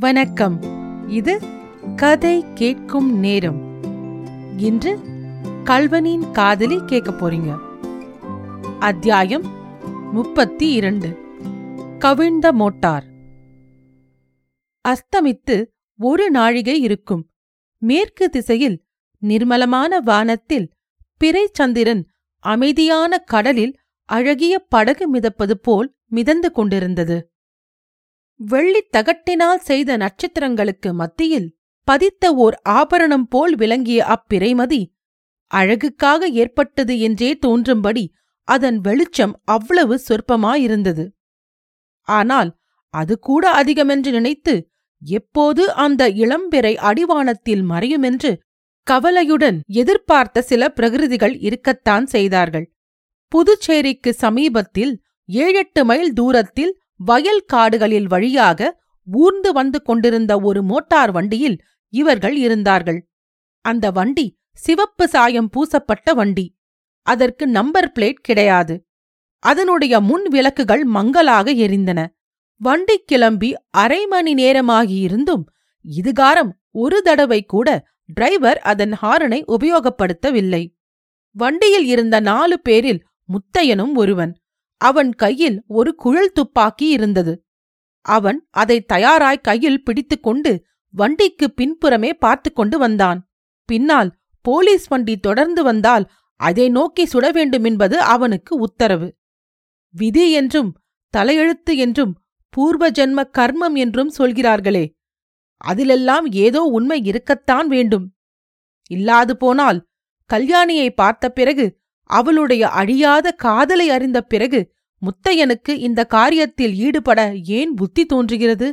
வணக்கம். இது கதை கேட்கும் நேரம். இன்று கல்வனின் காதலி கேட்க போறீங்க. அத்தியாயம் முப்பத்தி இரண்டு கவிழ்ந்த மோட்டார். அஸ்தமித்து ஒரு நாழிகை இருக்கும். மேற்கு திசையில் நிர்மலமான வானத்தில் பிறைச்சந்திரன் அமைதியான கடலில் அழகிய படகு மிதப்பது போல் மிதந்து கொண்டிருந்தது. வெள்ளித் தகட்டினால் செய்த நட்சத்திரங்களுக்கு மத்தியில் பதித்த ஓர் ஆபரணம் போல் விளங்கிய அப்பிறைமதி அழகுக்காக ஏற்பட்டது என்றே தோன்றும்படி அதன் வெளிச்சம் அவ்வளவு சொற்பமாயிருந்தது. ஆனால் அது கூட அதிகமென்று நினைத்து எப்போது அந்த இளம்பிறை அடிவானத்தில் மறையுமென்று கவலையுடன் எதிர்பார்த்த சில பிரகிருதிகள் இருக்கத்தான் செய்தார்கள். புதுச்சேரிக்கு சமீபத்தில் ஏழெட்டு மைல் தூரத்தில் வயல் காடுகளில் வழியாக ஊர்ந்து வந்து கொண்டிருந்த ஒரு மோட்டார் வண்டியில் இவர்கள் இருந்தார்கள். அந்த வண்டி சிவப்பு சாயம் பூசப்பட்ட வண்டி. அதற்கு நம்பர் பிளேட் கிடையாது. அதனுடைய முன் விளக்குகள் மங்கலாக எரிந்தன. வண்டி கிளம்பி அரை மணி நேரமாகியிருந்தும் இதுகாரம் ஒரு தடவை கூட டிரைவர் அதன் ஹாரனை உபயோகப்படுத்தவில்லை. வண்டியில் இருந்த நாலு பேரில் முத்தையனும் ஒருவன். அவன் கையில் ஒரு குழல் துப்பாக்கி இருந்தது. அவன் அதை தயாராய் கையில் பிடித்துக்கொண்டு வண்டிக்கு பின்புறமே பார்த்து கொண்டு வந்தான். பின்னால் போலீஸ் வண்டி தொடர்ந்து வந்தால் அதை நோக்கி சுட வேண்டுமென்பது அவனுக்கு உத்தரவு. விதி என்றும் தலையெழுத்து என்றும் பூர்வ ஜென்ம கர்மம் என்றும் சொல்கிறார்களே அதிலெல்லாம் ஏதோ உண்மை இருக்கத்தான் வேண்டும். இல்லாது போனால் கல்யாணியை பார்த்த பிறகு அவளுடைய அழியாத காதலை அறிந்த பிறகு முத்தையனுக்கு இந்த காரியத்தில் ஈடுபட ஏன் புத்தி தோன்றுகிறது?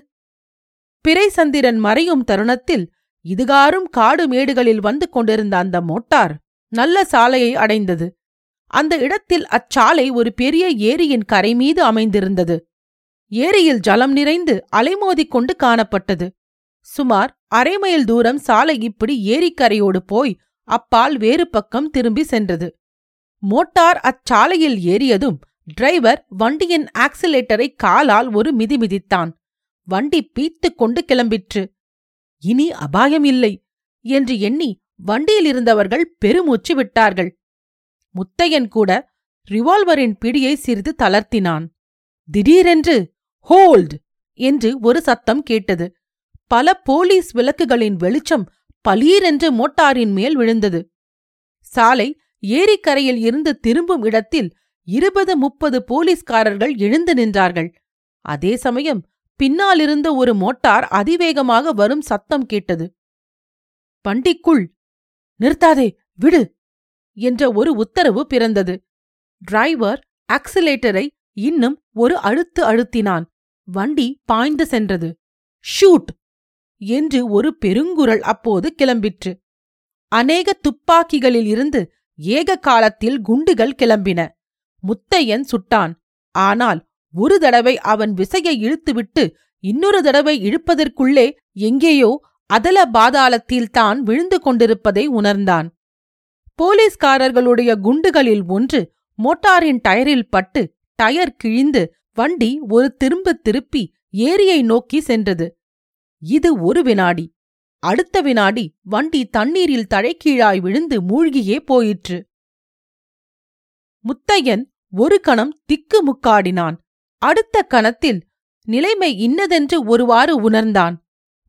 பிறைசந்திரன் மறையும் தருணத்தில் இதுகாரும் காடு மேடுகளில் வந்து கொண்டிருந்த அந்த மோட்டார் நல்ல சாலையை அடைந்தது. அந்த இடத்தில் அச்சாலை ஒரு பெரிய ஏரியின் கரை மீது அமைந்திருந்தது. ஏரியில் ஜலம் நிறைந்து அலைமோதிக் கொண்டு காணப்பட்டது. சுமார் அரை மைல் தூரம் சாலை இப்படி ஏரிக்கரையோடு போய் அப்பால் வேறு பக்கம் திரும்பி சென்றது. மோட்டார் அச்சாலையில் ஏறியதும் டிரைவர் வண்டியின் ஆக்சிலேட்டரை காலால் ஒரு மிதி மிதித்தான். வண்டி பீத்துக் கொண்டு கிளம்பிற்று. இனி அபாயம் இல்லை என்று எண்ணி வண்டியில் இருந்தவர்கள் பெருமூச்சு விட்டார்கள். முத்தையன் கூட ரிவால்வரின் பிடியை சிறிது தளர்த்தினான். திடீரென்று ஹோல்ட் என்று ஒரு சத்தம் கேட்டது. பல போலீஸ் விளக்குகளின் வெளிச்சம் பலீரென்று மோட்டாரின் மேல் விழுந்தது. சாலை ஏரிக்கரையில் இருந்து திரும்பும் இடத்தில் இருபது முப்பது போலீஸ்காரர்கள் எழுந்து நின்றார்கள். அதே சமயம் பின்னாலிருந்த ஒரு மோட்டார் அதிவேகமாக வரும் சத்தம் கேட்டது. வண்டிக்குள்! நிறுத்தாதே! விடு! என்ற ஒரு உத்தரவு பிறந்தது. டிரைவர் ஆக்சிலேட்டரை இன்னும் ஒரு அழுத்து அழுத்தினான். வண்டி பாய்ந்து சென்றது. ஷூட்! என்று ஒரு பெருங்குரல் அப்போது கிளம்பிற்று. அநேக துப்பாக்கிகளில் இருந்து ஏக காலத்தில் குண்டுகள் கிளம்பின. முத்தையன் சுட்டான். ஆனால் ஒரு தடவை அவன் விசையை இழுத்துவிட்டு இன்னொரு தடவை இழுப்பதற்குள்ளே எங்கேயோ அதல பாதாளத்தில் தான் விழுந்து கொண்டிருப்பதை உணர்ந்தான். போலீஸ்காரர்களுடைய குண்டுகளில் ஒன்று மோட்டாரின் டயரில் பட்டு டயர் கிழிந்து வண்டி ஒரு திரும்ப திருப்பி ஏரியை நோக்கி சென்றது. இது ஒரு வினாடி. அடுத்த வினாடி வண்டி தண்ணீரில் தழைக்கீழாய் விழுந்து மூழ்கியே போயிற்று. முத்தையன் ஒரு கணம் திக்கு முக்காடினான். அடுத்த கணத்தில் நிலைமை இன்னதென்று ஒருவாறு உணர்ந்தான்.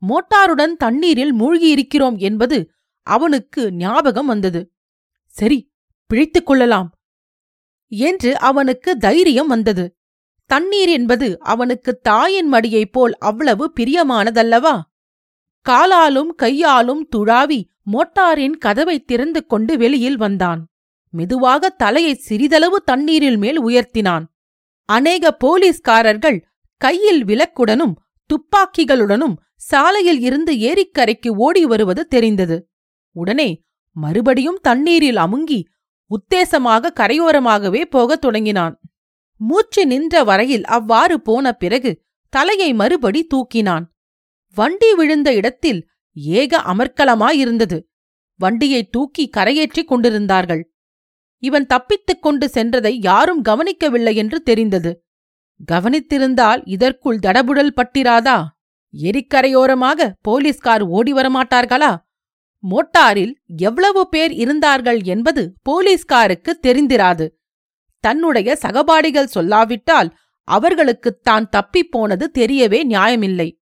மோட்டாருடன் தண்ணீரில் மூழ்கியிருக்கிறோம் என்பது அவனுக்கு ஞாபகம் வந்தது. சரி பிழைத்துக் கொள்ளலாம் என்று அவனுக்கு தைரியம் வந்தது. தண்ணீர் என்பது அவனுக்கு தாயின் மடியைப் போல் அவ்வளவு பிரியமானதல்லவா? காலாலும் கையாலும் துழாவி மோட்டாரின் கதவை திறந்து கொண்டு வெளியில் வந்தான். மெதுவாக தலையை சிறிதளவு தண்ணீரில் மேல் உயர்த்தினான். அநேக போலீஸ்காரர்கள் கையில் விளக்குடனும் துப்பாக்கிகளுடனும் சாலையில் இருந்து ஏரிக்கரைக்கு ஓடி வருவது தெரிந்தது. உடனே மறுபடியும் தண்ணீரில் அமுங்கி உத்தேசமாக கரையோரமாகவே போகத் தொடங்கினான். மூச்சு நின்ற வரையில் அவ்வாறு போன பிறகு தலையை மறுபடி தூக்கினான். வண்டி விழுந்த இடத்தில் ஏக அமர்க்கலமாயிருந்தது. வண்டியை தூக்கி கரையேற்றிக் கொண்டிருந்தார்கள். இவன் தப்பித்துக் கொண்டு சென்றதை யாரும் கவனிக்கவில்லை என்று தெரிந்தது. கவனித்திருந்தால் இதற்குள் தடபுடல் பட்டிராதா? எரிக்கரையோரமாக போலீஸ்கார் ஓடி வரமாட்டார்களா? மோட்டாரில் எவ்வளவு பேர் இருந்தார்கள் என்பது போலீஸ்காருக்கு தெரிந்திராது. தன்னுடைய சகபாடிகள் சொல்லாவிட்டால் அவர்களுக்குத் தான் தப்பிப் போனது தெரியவே நியாயமில்லை.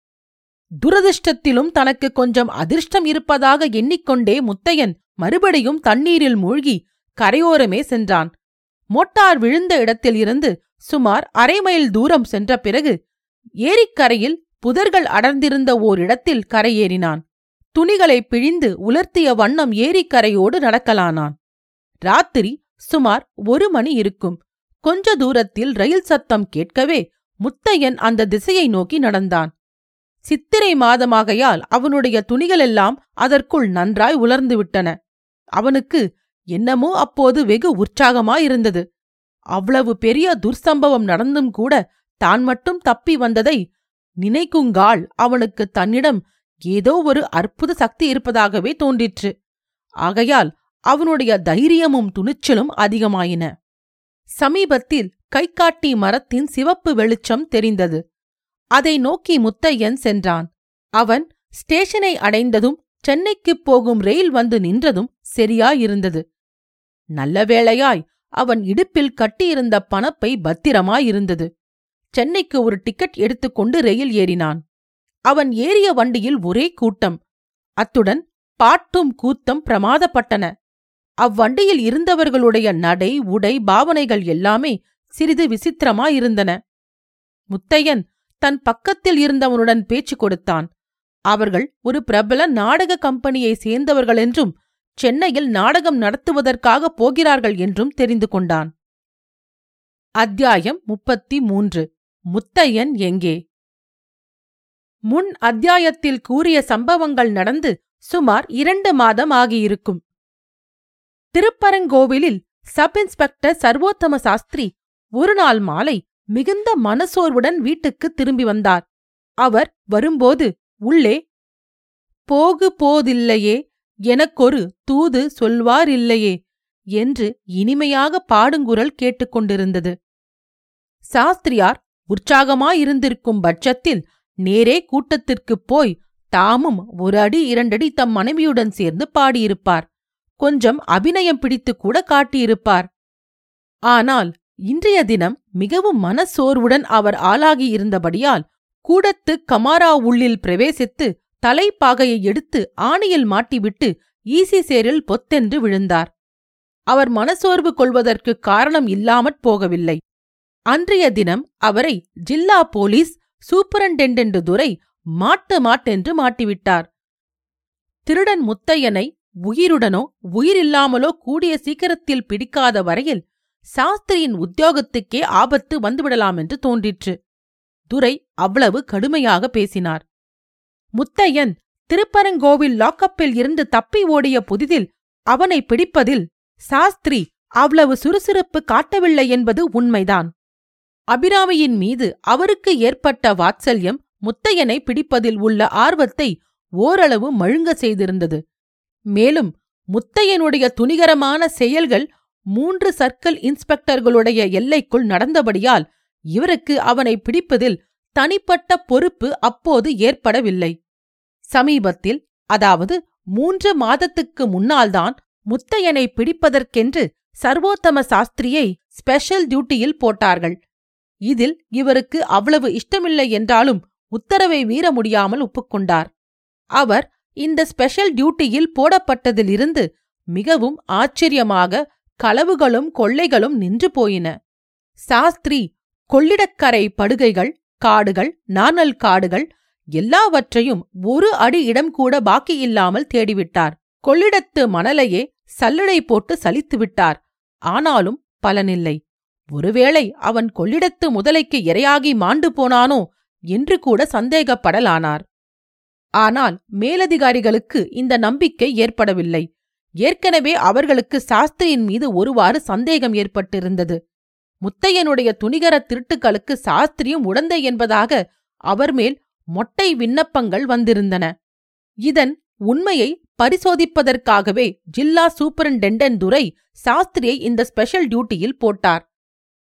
துரதிர்ஷ்டத்திலும் தனக்கு கொஞ்சம் அதிர்ஷ்டம் இருப்பதாக எண்ணிக்கொண்டே முத்தையன் மறுபடியும் தண்ணீரில் மூழ்கி கரையோரமே சென்றான். மோட்டார் விழுந்த இடத்தில் இருந்து சுமார் அரை மைல் தூரம் சென்ற பிறகு ஏரிக்கரையில் புதர்கள் அடர்ந்திருந்த ஓரிடத்தில் கரையேறினான். துணிகளை பிழிந்து உலர்த்திய வண்ணம் ஏரிக்கரையோடு நடக்கலானான். ராத்திரி சுமார் ஒரு மணி இருக்கும். கொஞ்ச தூரத்தில் ரயில் சத்தம் கேட்கவே முத்தையன் அந்த திசையை நோக்கி நடந்தான். சித்திரை மாதமாகையால் அவனுடைய துணிகளெல்லாம் அதற்குள் நன்றாய் உலர்ந்துவிட்டன. அவனுக்கு என்னமோ அப்போது வெகு உற்சாகமாயிருந்தது. அவ்வளவு பெரிய துர்சம்பவம் நடந்தும் கூட தான் மட்டும் தப்பி வந்ததை நினைக்குங்கால் அவனுக்கு தன்னிடம் ஏதோ ஒரு அற்புத சக்தி இருப்பதாகவே தோன்றிற்று. ஆகையால் அவனுடைய தைரியமும் துணிச்சலும் அதிகமாயின. சமீபத்தில் கைக்காட்டி மரத்தின் சிவப்பு வெளிச்சம் தெரிந்தது. அதை நோக்கி முத்தையன் சென்றான். அவன் ஸ்டேஷனை அடைந்ததும் சென்னைக்குப் போகும் ரயில் வந்து நின்றதும் சரியாயிருந்தது. நல்ல வேளையாய் அவன் இடுப்பில் கட்டியிருந்த பணப்பை பத்திரமாயிருந்தது. சென்னைக்கு ஒரு டிக்கெட் எடுத்துக்கொண்டு ரயில் ஏறினான். அவன் ஏறிய வண்டியில் ஒரே கூட்டம். அத்துடன் பாட்டும் கூத்தம் பிரமாதப்பட்டன. அவ்வண்டியில் இருந்தவர்களுடைய நடை உடை பாவனைகள் எல்லாமே சிறிது விசித்திரமாயிருந்தன. முத்தையன் தன் பக்கத்தில் இருந்தவனுடன் பேச்சு கொடுத்தான். அவர்கள் ஒரு பிரபல நாடக கம்பெனியை சேர்ந்தவர்கள் என்றும் சென்னையில் நாடகம் நடத்துவதற்காக போகிறார்கள் என்றும் தெரிந்து கொண்டான். அத்தியாயம் முப்பத்தி மூன்று. முத்தையன் எங்கே? முன் அத்தியாயத்தில் கூறிய சம்பவங்கள் நடந்து சுமார் இரண்டு மாதம் ஆகியிருக்கும். திருப்பரங்கோவிலில் சப் இன்ஸ்பெக்டர் சர்வோத்தம சாஸ்திரி ஒரு நாள் மாலை மிகுந்த மனசோர்வுடன் வீட்டுக்கு திரும்பி வந்தார். அவர் வரும்போது உள்ளே போகு போதில்லையே எனக்கொரு தூது சொல்வாரில்லையே என்று இனிமையாக பாடுங்குரல் கேட்டுக்கொண்டிருந்தது. சாஸ்திரியார் உற்சாகமாயிருந்திருக்கும் பட்சத்தில் நேரே கூட்டத்திற்குப் போய் தாமும் ஒரு அடி இரண்டடி தம் மனைவியுடன் சேர்ந்து பாடியிருப்பார். கொஞ்சம் அபிநயம் பிடித்து கூட காட்டியிருப்பார். ஆனால் இன்றைய தினம் மிகவும் மனச்சோர்வுடன் அவர் ஆளாகியிருந்தபடியால் கூடத்து கமாரா உள்ளில் பிரவேசித்து தலைப்பாகையை எடுத்து ஆணியில் மாட்டிவிட்டு ஈசி சேரில் பொத்தென்று விழுந்தார். அவர் மனசோர்வு கொள்வதற்கு காரணம் இல்லாமற் போகவில்லை. அன்றைய தினம் அவரை ஜில்லா போலீஸ் சூப்பரண்டெண்டென்று துரை மாட்டு மாட்டென்று மாட்டிவிட்டார். திருடன் முத்தையனை உயிருடனோ உயிரில்லாமலோ கூடிய சீக்கிரத்தில் பிடிக்காத வரையில் சாஸ்திரியின் உத்தியோகத்துக்கே ஆபத்து வந்துவிடலாம் என்று தோன்றிற்று. துரை அவ்வளவு கடுமையாக பேசினார். முத்தையன் திருப்பரங்கோவில் லாக்கப்பில் இருந்து தப்பி ஓடிய புதிதில் அவனை பிடிப்பதில் சாஸ்திரி அவ்வளவு சுறுசுறுப்பு காட்டவில்லை என்பது உண்மைதான். அபிராமியின் மீது அவருக்கு ஏற்பட்ட வாத்சல்யம் முத்தையனை பிடிப்பதில் உள்ள ஆர்வத்தை ஓரளவு மழுங்க செய்திருந்தது. மேலும் முத்தையனுடைய துணிகரமான செயல்கள் மூன்று சர்க்கிள் இன்ஸ்பெக்டர்களுடைய எல்லைக்குள் நடந்தபடியால் இவருக்கு அவனை பிடிப்பதில் தனிப்பட்ட பொறுப்பு அப்போது ஏற்படவில்லை. சமீபத்தில் அதாவது மூன்று மாதத்துக்கு முன்னால்தான் முத்தையனை பிடிப்பதற்கென்று சர்வோத்தம சாஸ்திரியை ஸ்பெஷல் டியூட்டியில் போட்டார்கள். இதில் இவருக்கு அவ்வளவு இஷ்டமில்லை என்றாலும் உத்தரவை மீற முடியாமல் ஒப்புக்கொண்டார். அவர் இந்த ஸ்பெஷல் டியூட்டியில் போடப்பட்டதிலிருந்து மிகவும் ஆச்சரியமாக களவுகளும் கொள்ளைகளும் நின்று போயின. சாஸ்திரி கொள்ளிடக்கரை படுகைகள் காடுகள் நாணல் காடுகள் எல்லாவற்றையும் ஒரு அடி இடம் கூட பாக்கியில்லாமல் தேடிவிட்டார். கொள்ளிடத்து மணலையே சல்லடை போட்டு சலித்து விட்டார். ஆனாலும் பலனில்லை. ஒருவேளை அவன் கொள்ளிடத்து முதலைக்கு இரையாகி மாண்டு போனானோ என்று கூட சந்தேகப்படலானார். ஆனால் மேலதிகாரிகளுக்கு இந்த நம்பிக்கை ஏற்படவில்லை. ஏற்கனவே அவர்களுக்கு சாஸ்திரியின் மீது ஒருவாறு சந்தேகம் ஏற்பட்டிருந்தது. முத்தையனுடைய துணிகர திருட்டுக்களுக்கு சாஸ்திரியும் உடந்தை என்பதாக அவர் மேல் மொட்டை விண்ணப்பங்கள் வந்திருந்தன. இதன் உண்மையை பரிசோதிப்பதற்காகவே ஜில்லா சூப்பரண்டென்டென்ட் துரை சாஸ்திரியை இந்த ஸ்பெஷல் டியூட்டியில் போட்டார்.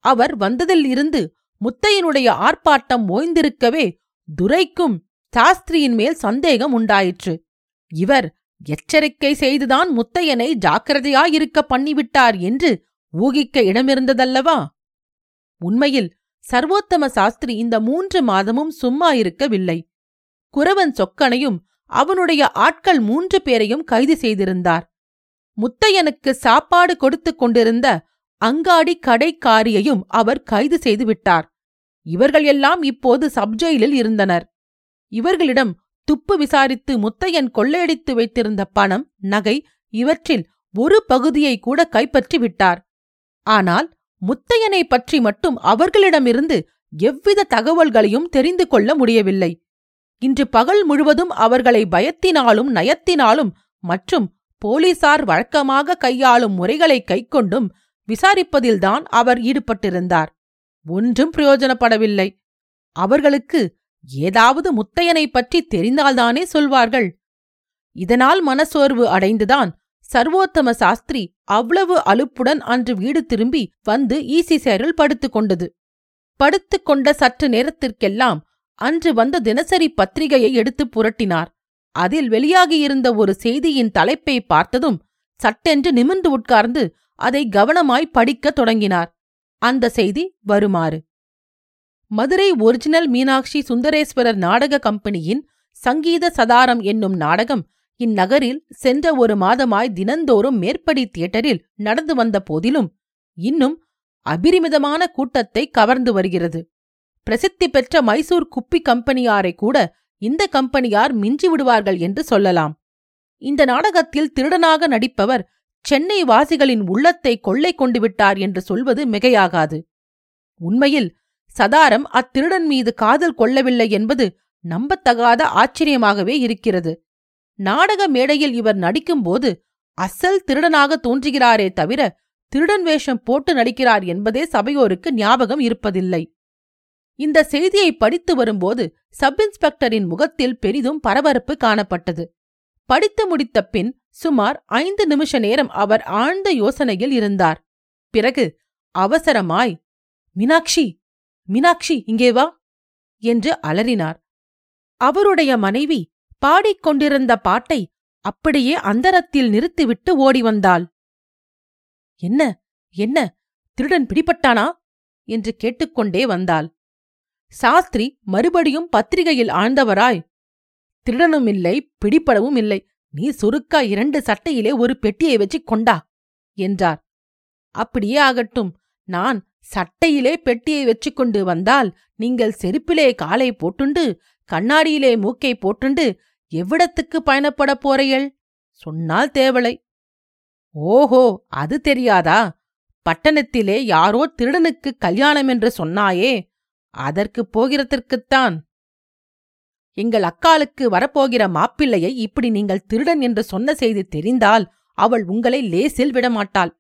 அவர் வந்ததில் இருந்து முத்தையனுடைய ஆர்ப்பாட்டம் ஓய்ந்திருக்கவே துரைக்கும் சாஸ்திரியின் மேல் சந்தேகம் உண்டாயிற்று. இவர் எச்சரிக்கை செய்துதான் முத்தையனை ஜாக்கிரதையாயிருக்க பண்ணிவிட்டார் என்று ஊகிக்க இடமிருந்ததல்லவா? உண்மையில் சர்வோத்தம சாஸ்திரி இந்த மூன்று மாதமும் சும்மா இருக்கவில்லை குரவன் சொக்கனையும் அவனுடைய ஆட்கள் மூன்று பேரையும் கைது செய்திருந்தார். முத்தையனுக்கு சாப்பாடு கொடுத்துக் கொண்டிருந்த அங்காடி கடைக்காரியையும் அவர் கைது செய்து விட்டார் இவர்கள் எல்லாம் இப்போது சப்ஜெயிலில் இருந்தனர். இவர்களிடம் துப்பு விசாரித்து முத்தையன் கொள்ளையடித்து வைத்திருந்த பணம் நகை இவற்றில் ஒரு பகுதியை கூட கைப்பற்றி விட்டார். ஆனால் முத்தையனை பற்றி மட்டும் அவர்களிடமிருந்து எவ்வித தகவல்களையும் தெரிந்து கொள்ள முடியவில்லை. இன்று பகல் முழுவதும் அவர்களை பயத்தினாலும் நயத்தினாலும் மற்றும் போலீசார் வழக்கமாக கையாளும் முறைகளை கைக்கொண்டும் விசாரிப்பதில்தான் அவர் ஈடுபட்டிருந்தார். ஒன்றும் பிரயோஜனப்படவில்லை. அவர்களுக்கு ஏதாவது முத்தையனை பற்றி தெரிந்தால்தானே சொல்வார்கள். இதனால் மனசோர்வு அடைந்துதான் சர்வோத்தம சாஸ்திரி அவ்வளவு அலுப்புடன் அன்று வீடு திரும்பி வந்து ஈசி சேரில் படுத்துக் கொண்டது. படுத்துக் கொண்ட சற்று நேரத்திற்கெல்லாம் அன்று வந்த தினசரி பத்திரிகையை எடுத்து புரட்டினார். அதில் வெளியாகியிருந்த ஒரு செய்தியின் தலைப்பை பார்த்ததும் சட்டென்று நிமிர்ந்து உட்கார்ந்து அதை கவனமாய் படிக்கத் தொடங்கினார். அந்த செய்தி வருமாறு. மதுரை ஒரிஜினல் மீனாட்சி சுந்தரேஸ்வரர் நாடக கம்பெனியின் சங்கீத சதாரம் என்னும் நாடகம் இந்நகரில் சென்ற ஒரு மாதமாய் தினந்தோறும் மேற்படி தியேட்டரில் நடந்து வந்த போதிலும் இன்னும் அபிரிமிதமான கூட்டத்தை கவர்ந்து வருகிறது. பிரசித்தி பெற்ற மைசூர் குப்பி கம்பெனியாரை கூட இந்த கம்பெனியார் மிஞ்சி விடுவார்கள் என்று சொல்லலாம். இந்த நாடகத்தில் திருடனாக நடிப்பவர் சென்னை வாசிகளின் உள்ளத்தை கொள்ளை கொண்டு விட்டார் என்று சொல்வது மிகையாகாது. உண்மையில் சதாரம் அத்திருடன் மீது காதல் கொள்ளவில்லை என்பது நம்பத்தகாத ஆச்சரியமாகவே இருக்கிறது. நாடக மேடையில் இவர் நடிக்கும்போது அசல் திருடனாக தோன்றுகிறாரே தவிர திருடன் வேஷம் போட்டு நடிக்கிறார் என்பதே சபையோருக்கு ஞாபகம் இருப்பதில்லை. இந்த செய்தியை படித்து வரும்போது சப் இன்ஸ்பெக்டரின் முகத்தில் பெரிதும் பரபரப்பு காணப்பட்டது. படித்து முடித்த பின் சுமார் ஐந்து நிமிஷ நேரம் அவர் ஆழ்ந்த யோசனையில் இருந்தார். பிறகு அவசரமாய் மீனாட்சி மீனாட்சி இங்கே வா என்று அலறினார். அவருடைய மனைவி பாடிக்கொண்டிருந்த பாட்டை அப்படியே அந்தரத்தில் நிறுத்திவிட்டு ஓடி வந்தாள். என்ன என்ன திருடன் பிடிபட்டானா? என்று கேட்டுக்கொண்டே வந்தாள். சாஸ்திரி மறுபடியும் பத்திரிகையில் ஆழ்ந்தவராய். திருடனும் இல்லை பிடிப்படவும் இல்லை நீ சுருக்கா இரண்டு சட்டையிலே ஒரு பெட்டியை வச்சு கொண்டா என்றார். அப்படியே ஆகட்டும். நான் சட்டையிலே பெட்டியை வச்சுக்கொண்டு வந்தால் நீங்கள் செருப்பிலே காலை போட்டுண்டு கண்ணாடியிலே மூக்கை போட்டுண்டு எவ்விடத்துக்கு பயணப்படப் போறையள் சொன்னால் தேவலை. ஓஹோ அது தெரியாதா? பட்டணத்திலே யாரோ திருடனுக்கு கல்யாணம் என்று சொன்னாயே அதற்குப் போகிறதற்குத்தான். எங்கள் அக்காளுக்கு வரப்போகிற மாப்பிள்ளையை இப்படி நீங்கள் திருடன் என்று சொன்ன செய்தி தெரிந்தால் அவள் உங்களை லேசில் விடமாட்டாள்.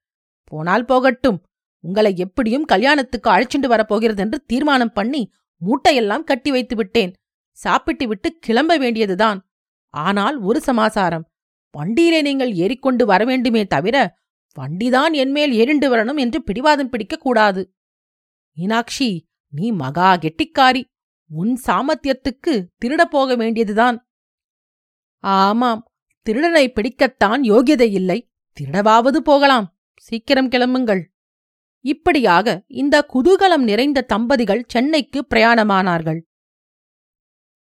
போனால் போகட்டும் உங்களை எப்படியும் கல்யாணத்துக்கு அழைச்சிண்டு வரப்போகிறது என்று தீர்மானம் பண்ணி மூட்டையெல்லாம் கட்டி வைத்து விட்டேன். சாப்பிட்டு விட்டு கிளம்ப வேண்டியதுதான். ஆனால் ஒரு சமாசாரம். வண்டியிலே நீங்கள் ஏறிக்கொண்டு வரவேண்டுமே தவிர வண்டிதான் என்மேல் ஏறிண்டு வரணும் என்று பிடிவாதம் பிடிக்கக் கூடாது மீனாட்சி நீ மகா கெட்டிக்காரி. உன் சாமர்த்தியத்துக்கு திருடப் போக வேண்டியதுதான். ஆமாம் திருடனை பிடிக்கத்தான் யோகியதை இல்லை. திருடவாவது போகலாம். சீக்கிரம் கிளம்புங்கள். இப்படியாக இந்த குதூகலம் நிறைந்த தம்பதிகள் சென்னைக்கு பிரயாணமானார்கள்.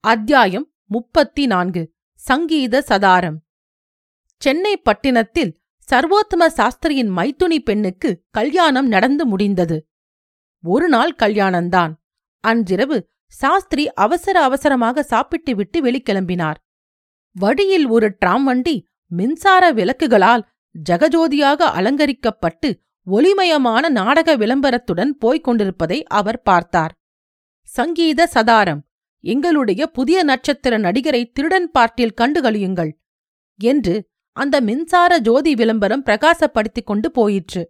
அத்தியாயம் முப்பத்தி நான்கு சங்கீத சதாரம். சென்னை பட்டினத்தில் சர்வோத்தம சாஸ்திரியின் மைத்துனி பெண்ணுக்கு கல்யாணம் நடந்து முடிந்தது. ஒரு நாள் கல்யாணந்தான். அன்றிரவு சாஸ்திரி அவசர அவசரமாக சாப்பிட்டுவிட்டு வெளிக்கிளம்பினார். வழியில் ஒரு டிராம் வண்டி மின்சார விளக்குகளால் ஜகஜோதியாக அலங்கரிக்கப்பட்டு ஒளிமயமான நாடக விளம்பரத்துடன் போய்க் கொண்டிருப்பதை அவர் பார்த்தார். சங்கீத சதாரம் எங்களுடைய புதிய நட்சத்திர நடிகரை திருடன் பார்ட்டில் கண்டுகளியுங்கள் என்று அந்த மின்சார ஜோதி விளம்பரம் பிரகாசப்படுத்திக் கொண்டு போயிற்று.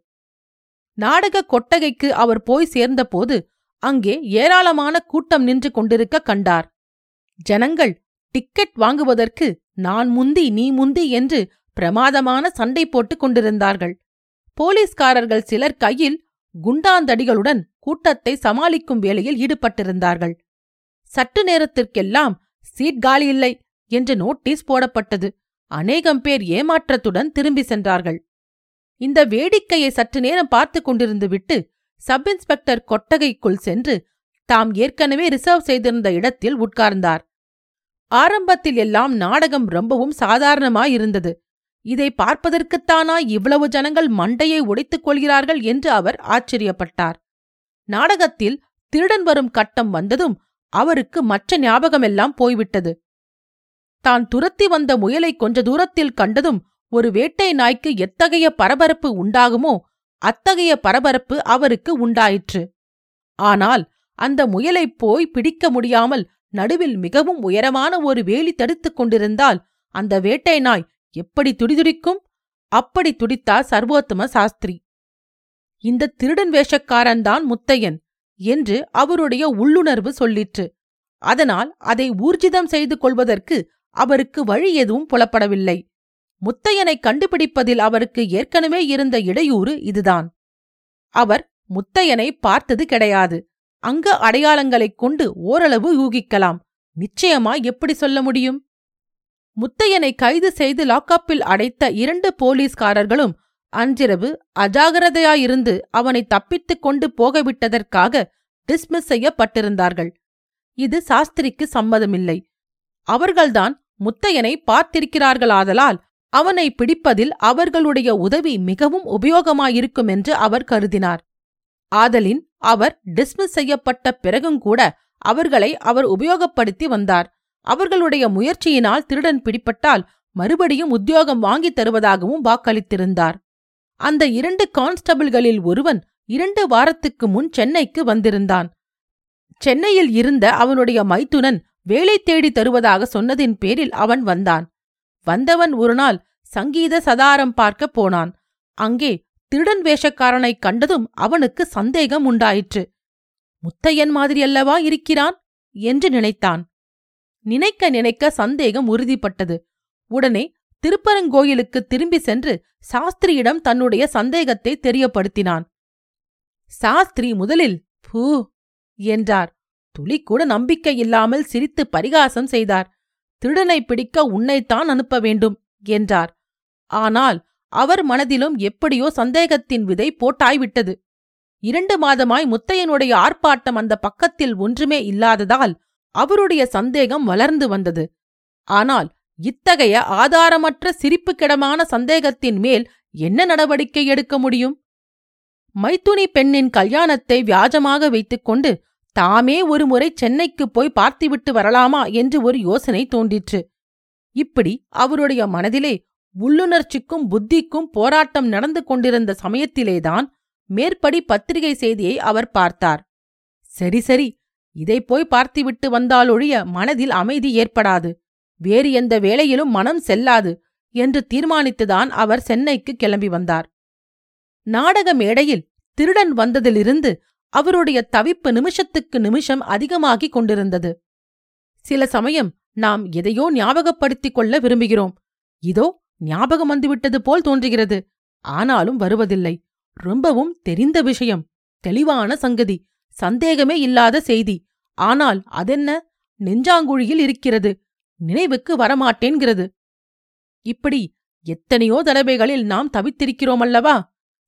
நாடக கொட்டகைக்கு அவர் போய் சேர்ந்தபோது அங்கே ஏராளமான கூட்டம் நின்று கொண்டிருக்க கண்டார். ஜனங்கள் டிக்கெட் வாங்குவதற்கு நான் முந்தி நீ முந்தி என்று பிரமாதமான சண்டை போட்டுக் கொண்டிருந்தார்கள். போலீஸ்காரர்கள் சிலர் கையில் குண்டாந்தடிகளுடன் கூட்டத்தை சமாளிக்கும் வேலையில் ஈடுபட்டிருந்தார்கள். சற்று நேரத்திற்கெல்லாம் சீட் காலி இல்லை என்று நோட்டீஸ் போடப்பட்டது. அநேகம் பேர் ஏமாற்றத்துடன் திரும்பி சென்றார்கள். இந்த வேடிக்கையை சற்று நேரம் பார்த்து கொண்டிருந்து விட்டு சப் இன்ஸ்பெக்டர் கொட்டகைக்குள் சென்று தாம் ஏற்கனவே ரிசர்வ் செய்திருந்த இடத்தில் உட்கார்ந்தார். ஆரம்பத்தில் எல்லாம் நாடகம் ரொம்பவும் சாதாரணமாயிருந்தது. இதை பார்ப்பதற்குத்தானா இவ்வளவு ஜனங்கள் மண்டையை உடைத்துக் கொள்கிறார்கள் என்று அவர் ஆச்சரியப்பட்டார். நாடகத்தில் திருடன் வரும் கட்டம் வந்ததும் அவருக்கு மற்ற ஞாபகமெல்லாம் போய்விட்டது. தான் துரத்தி வந்த முயலை கொஞ்ச தூரத்தில் கண்டதும் ஒரு வேட்டை நாய்க்கு எத்தகைய பரபரப்பு உண்டாகுமோ அத்தகைய பரபரப்பு அவருக்கு உண்டாயிற்று. ஆனால் அந்த முயலைப் போய் பிடிக்க முடியாமல் நடுவில் மிகவும் உயரமான ஒரு வேலி தடுத்துக் கொண்டிருந்தால் அந்த வேட்டை நாய் எப்படி துடிதுடிக்கும்? அப்படி துடித்தார் சர்வோத்தம சாஸ்திரி. இந்த திருடன் வேஷக்காரன்தான் முத்தையன் என்று அவருடைய உள்ளுணர்வு சொல்லிற்று. அதனால் அதை ஊர்ஜிதம் செய்து கொள்வதற்கு அவருக்கு வழி எதுவும் புலப்படவில்லை. முத்தையனை கண்டுபிடிப்பதில் அவருக்கு ஏற்கனவே இருந்த இடையூறு இதுதான். அவர் முத்தையனை பார்த்தது கிடையாது. அங்க அடையாளங்களைக் கொண்டு ஓரளவு ஊகிக்கலாம் நிச்சயமா எப்படி சொல்ல முடியும்? முத்தையனை கைது செய்து லாக்அப்பில் அடைத்த இரண்டு போலீஸ்காரர்களும் அன்றிரவு அஜாகிரதையாயிருந்து அவனை தப்பித்துக் கொண்டு போகவிட்டதற்காக டிஸ்மிஸ் செய்யப்பட்டிருந்தார்கள். இது சாஸ்திரிக்கு சம்மதமில்லை. அவர்கள்தான் முத்தையனை பார்த்திருக்கிறார்களாதலால் அவனை பிடிப்பதில் அவர்களுடைய உதவி மிகவும் உபயோகமாயிருக்கும் என்று அவர் கருதினார். ஆதலின் அவர் டிஸ்மிஸ் செய்யப்பட்ட பிறகுங்கூட அவர்களை அவர் உபயோகப்படுத்தி வந்தார். அவர்களுடைய முயற்சியினால் திருடன் பிடிப்பட்டால் மறுபடியும் உத்தியோகம் வாங்கித் தருவதாகவும் வாக்களித்திருந்தார். அந்த இரண்டு கான்ஸ்டபிள்களில் ஒருவன் இரண்டு வாரத்துக்கு முன் சென்னைக்கு வந்திருந்தான். சென்னையில் இருந்த அவனுடைய மைத்துனன் வேலை தேடி தருவதாக சொன்னதின் பேரில் அவன் வந்தான். வந்தவன் ஒருநாள் சங்கீத சதாரம் பார்க்கப் போனான். அங்கே திருடன் வேஷக்காரனைக் கண்டதும் அவனுக்கு சந்தேகம் உண்டாயிற்று. முத்தையன் மாதிரியல்லவா இருக்கிறான்? என்று நினைத்தான். நினைக்க நினைக்க சந்தேகம் உறுதிப்பட்டது. உடனே திருப்பரங்கோயிலுக்கு திரும்பி சென்று சாஸ்திரியிடம் தன்னுடைய சந்தேகத்தை தெரியப்படுத்தினான். சாஸ்திரி முதலில் பூ என்றார். துளிக்கூட நம்பிக்கை இல்லாமல் சிரித்து பரிகாசம் செய்தார். திருடனை பிடிக்க உன்னைத்தான் அனுப்ப வேண்டும் என்றார். ஆனால் அவர் மனதிலும் எப்படியோ சந்தேகத்தின் விதை போட்டாய்விட்டது. இரண்டு மாதமாய் முத்தையனுடைய ஆர்ப்பாட்டம் அந்த பக்கத்தில் ஒன்றுமே இல்லாததால் அவருடைய சந்தேகம் வளர்ந்து வந்தது. ஆனால் இத்தகைய ஆதாரமற்ற சிரிப்புக்கிடமான சந்தேகத்தின் மேல் என்ன நடவடிக்கை எடுக்க முடியும்? மைத்துனி பெண்ணின் கல்யாணத்தை வியாஜமாக வைத்துக்கொண்டு தாமே ஒருமுறை சென்னைக்கு போய் பார்த்துவிட்டு வரலாமா என்று ஒரு யோசனை தோன்றிற்று. இப்படி அவருடைய மனதிலே உள்ளுணர்ச்சிக்கும் புத்திக்கும் போராட்டம் நடந்து கொண்டிருந்த சமயத்திலேதான் மேற்படி பத்திரிகை செய்தியை அவர் பார்த்தார். சரி சரி இதை போய் பார்த்துவிட்டு வந்தாலொழிய மனதில் அமைதி ஏற்படாது. வேறு எந்த வேளையிலும் மனம் செல்லாது என்று தீர்மானித்துதான் அவர் சென்னைக்கு கிளம்பி வந்தார். நாடக மேடையில் திருடன் வந்ததிலிருந்து அவருடைய தவிப்பு நிமிஷத்துக்கு நிமிஷம் அதிகமாகிக் கொண்டிருந்தது. சில சமயம் நாம் எதையோ ஞாபகப்படுத்திக் கொள்ள விரும்புகிறோம். இதோ ஞாபகம் வந்துவிட்டது போல் தோன்றுகிறது. ஆனாலும் வருவதில்லை. ரொம்பவும் தெரிந்த விஷயம். தெளிவான சங்கதி. சந்தேகமே இல்லாத செய்தி. ஆனால் அதென்ன? நெஞ்சாங்குழியில் இருக்கிறது. நினைவுக்கு வரமாட்டேன்கிறது. இப்படி எத்தனையோ தடவைகளில் நாம் தவித்திருக்கிறோம் அல்லவா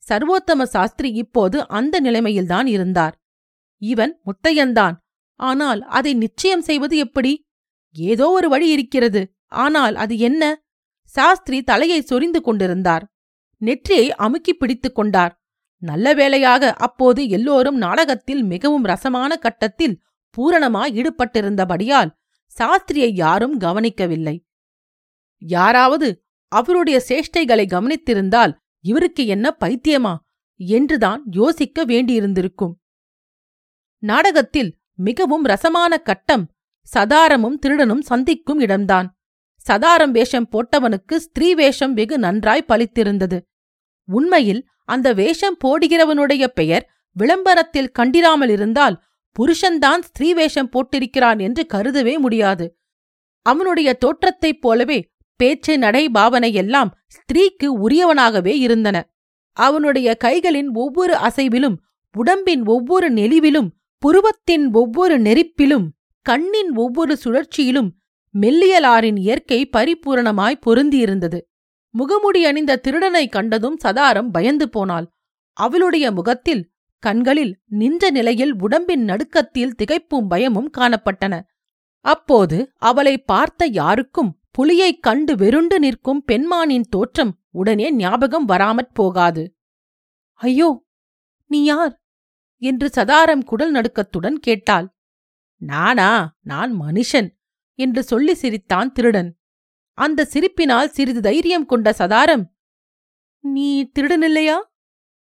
சர்வோத்தம சாஸ்திரி இப்போது அந்த நிலைமையில்தான் இருந்தார். இவன் முத்தையன்தான் ஆனால் அதை நிச்சயம் செய்வது எப்படி? ஏதோ ஒரு வழி இருக்கிறது. ஆனால் அது என்ன? சாஸ்திரி தலையை சொரிந்து கொண்டிருந்தார். நெற்றியை அமுக்கி பிடித்துக் கொண்டார். நல்ல வேளையாக அப்போது எல்லோரும் நாடகத்தில் மிகவும் ரசமான கட்டத்தில் பூரணமாய் ஈடுபட்டிருந்தபடியால் சாஸ்திரியை யாரும் கவனிக்கவில்லை. யாராவது அவருடைய சேஷ்டைகளை கவனித்திருந்தால் இவருக்கு என்ன பைத்தியமா என்றுதான் யோசிக்க வேண்டியிருந்திருக்கும். நாடகத்தில் மிகவும் ரசமான கட்டம் சதாரமும் திருடனும் சந்திக்கும் இடம்தான். சதாரம் வேஷம் போட்டவனுக்கு ஸ்திரீ வேஷம் வெகு நன்றாய் பலித்திருந்தது. உண்மையில் அந்த வேஷம் போடுகிறவனுடைய பெயர் விளம்பரத்தில் கண்டிராமல் இருந்தால் புருஷன்தான் ஸ்திரீ வேஷம் போட்டிருக்கிறான் என்று கருதவே முடியாது. அவனுடைய தோற்றத்தைப் போலவே பேச்சு நடை பாவனை எல்லாம் ஸ்திரீக்கு உரியவனாகவே இருந்தன. அவனுடைய கைகளின் ஒவ்வொரு அசைவிலும் உடம்பின் ஒவ்வொரு நெளிவிலும் புருவத்தின் ஒவ்வொரு நெரிப்பிலும் கண்ணின் ஒவ்வொரு சுழற்சியிலும் மெல்லியலாரின் இயற்கை பரிபூரணமாய் பொருந்தியிருந்தது. முகமுடி அணிந்த திருடனை கண்டதும் சதாரம் பயந்து போனாள். அவளுடைய முகத்தில் கண்களில் நின்ற நிலையில் உடம்பின் நடுக்கத்தில் திகைப்பும் பயமும் காணப்பட்டன. அப்போது அவளை பார்த்த யாருக்கும் புலியைக் கண்டு வெருண்டு நிற்கும் பெண்மானின் தோற்றம் உடனே ஞாபகம் வராமற் போகாது. ஐயோ நீ யார்? என்று சதாரம் குடல் நடுக்கத்துடன் கேட்டாள். நானா? நான் மனுஷன் என்று சொல்லி சிரித்தான் திருடன். அந்த சிரிப்பினால் சிறிது தைரியம் கொண்ட சதாரம் நீ திருடனில்லையா?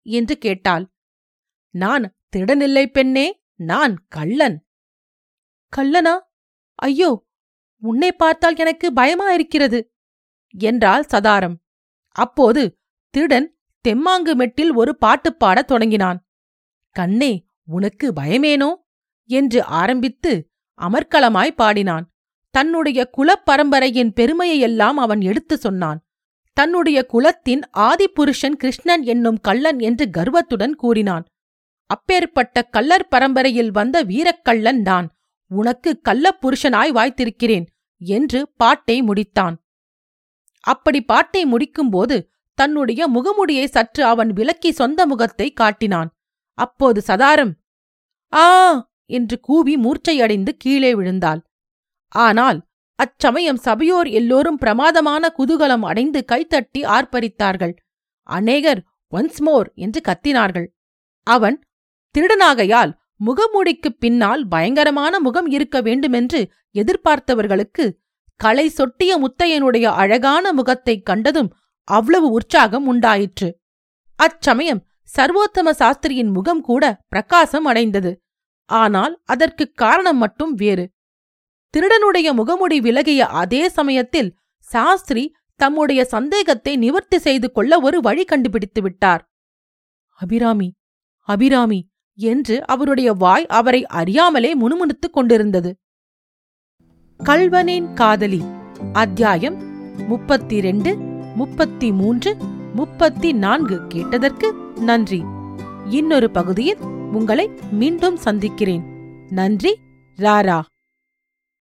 என்று கேட்டாள். நான் திருடனில்லை பெண்ணே நான் கள்ளன். கள்ளனா? ஐயோ உன்னை பார்த்தால் எனக்கு பயமா இருக்கிறது என்றாள் சதாரம். அப்போது திருடன் தெம்மாங்கு மெட்டில் ஒரு பாட்டு பாடத் தொடங்கினான். கண்ணே உனக்கு பயமேனோ? என்று ஆரம்பித்து அமர்க்களமாய் பாடினான். தன்னுடைய குலப்பரம்பரையின் பெருமையையெல்லாம் அவன் எடுத்து சொன்னான். தன்னுடைய குலத்தின் ஆதிபுருஷன் கிருஷ்ணன் என்னும் கள்ளன் என்று கர்வத்துடன் கூறினான். அப்பேற்பட்ட கள்ளர் பரம்பரையில் வந்த வீரக்கள்ளன் நான் உனக்கு கள்ளப் புருஷனாய் வாய்த்திருக்கிறேன் என்று பாட்டை முடித்தான். அப்படி பாட்டை முடிக்கும்போது தன்னுடைய முகமுடியை சற்று அவன் விலக்கி சொந்த முகத்தை காட்டினான். அப்போது சதாரம் ஆ என்று கூவி மூர்ச்சையடைந்து கீழே விழுந்தாள். ஆனால் அச்சமயம் சபையோர் எல்லோரும் பிரமாதமான குதூகலம் அடைந்து கைத்தட்டி ஆர்ப்பரித்தார்கள். அநேகர் ஒன்ஸ் மோர் என்று கத்தினார்கள். அவன் திருடனாகையால் முகமூடிக்குப் பின்னால் பயங்கரமான முகம் இருக்க வேண்டுமென்று எதிர்பார்த்தவர்களுக்கு களை சொட்டிய முத்தையனுடைய அழகான முகத்தைக் கண்டதும் அவ்வளவு உற்சாகம் உண்டாயிற்று. அச்சமயம் சர்வோத்தம சாஸ்திரியின் முகம் கூட பிரகாசம் அடைந்தது. ஆனால் அதற்குக் காரணம் மட்டும் வேறு. திருடனுடைய முகமுடி விலகிய அதே சமயத்தில் சாஸ்திரி தம்முடைய சந்தேகத்தை நிவர்த்தி செய்து கொள்ள ஒரு வழி கண்டுபிடித்து விட்டார் அபிராமி அபிராமி என்று அவருடைய வாய் அவரை அறியாமலே முணுமுணுத்துக் கொண்டிருந்தது. கல்வனின் காதலி அத்தியாயம் முப்பத்தி ரெண்டு முப்பத்தி மூன்று முப்பத்தி நான்கு கேட்டதற்கு நன்றி. இன்னொரு பகுதியில் உங்களை மீண்டும் சந்திக்கிறேன். நன்றி ராரா.